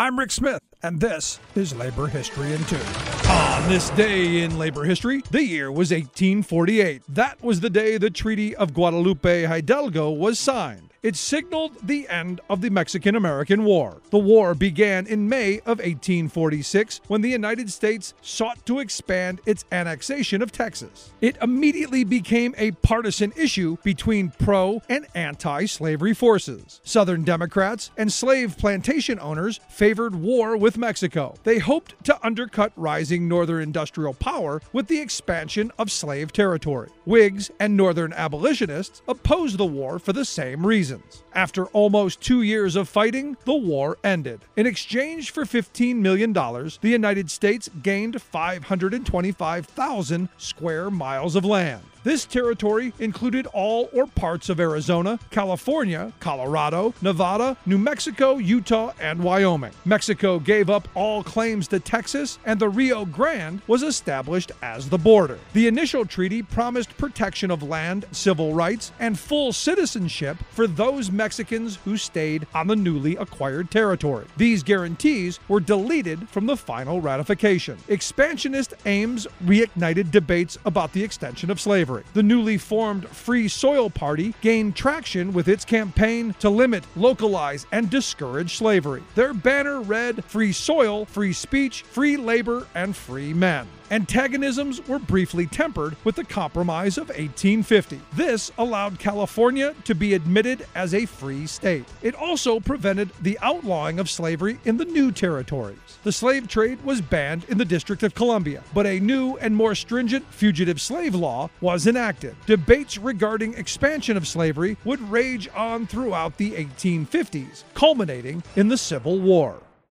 I'm Rick Smith, and this is Labor History in Two. On this day in labor history, the year was 1848. That was the day the Treaty of Guadalupe Hidalgo was signed. It signaled the end of the Mexican American War. The war began in May of 1846 when the United States sought to expand its annexation of Texas. It immediately became a partisan issue between pro and anti slavery forces. Southern Democrats and slave plantation owners favored war with Mexico. They hoped to undercut rising Northern industrial power with the expansion of slave territory. Whigs and Northern abolitionists opposed the war for the same reason After almost two years of fighting, the war ended. In exchange for $15 million, the United States gained 525,000 square miles of land. This territory included all or parts of Arizona, California, Colorado, Nevada, New Mexico, Utah, and Wyoming. Mexico gave up all claims to Texas, and the Rio Grande was established as the border. The initial treaty promised protection of land, civil rights, and full citizenship for those Mexicans who stayed on the newly acquired territory. These guarantees were deleted from the final ratification. Expansionist aims reignited debates about the extension of slavery The newly formed Free Soil Party gained traction with its campaign to limit, localize, and discourage slavery. Their banner read Free Soil, Free Speech, Free Labor, and Free Men. Antagonisms were briefly tempered with the Compromise of 1850. This allowed California to be admitted as a free state. It also prevented the outlawing of slavery in the new territories. The slave trade was banned in the District of Columbia, but a new and more stringent fugitive slave law was enacted. Debates regarding expansion of slavery would rage on throughout the 1850s, culminating in the Civil War.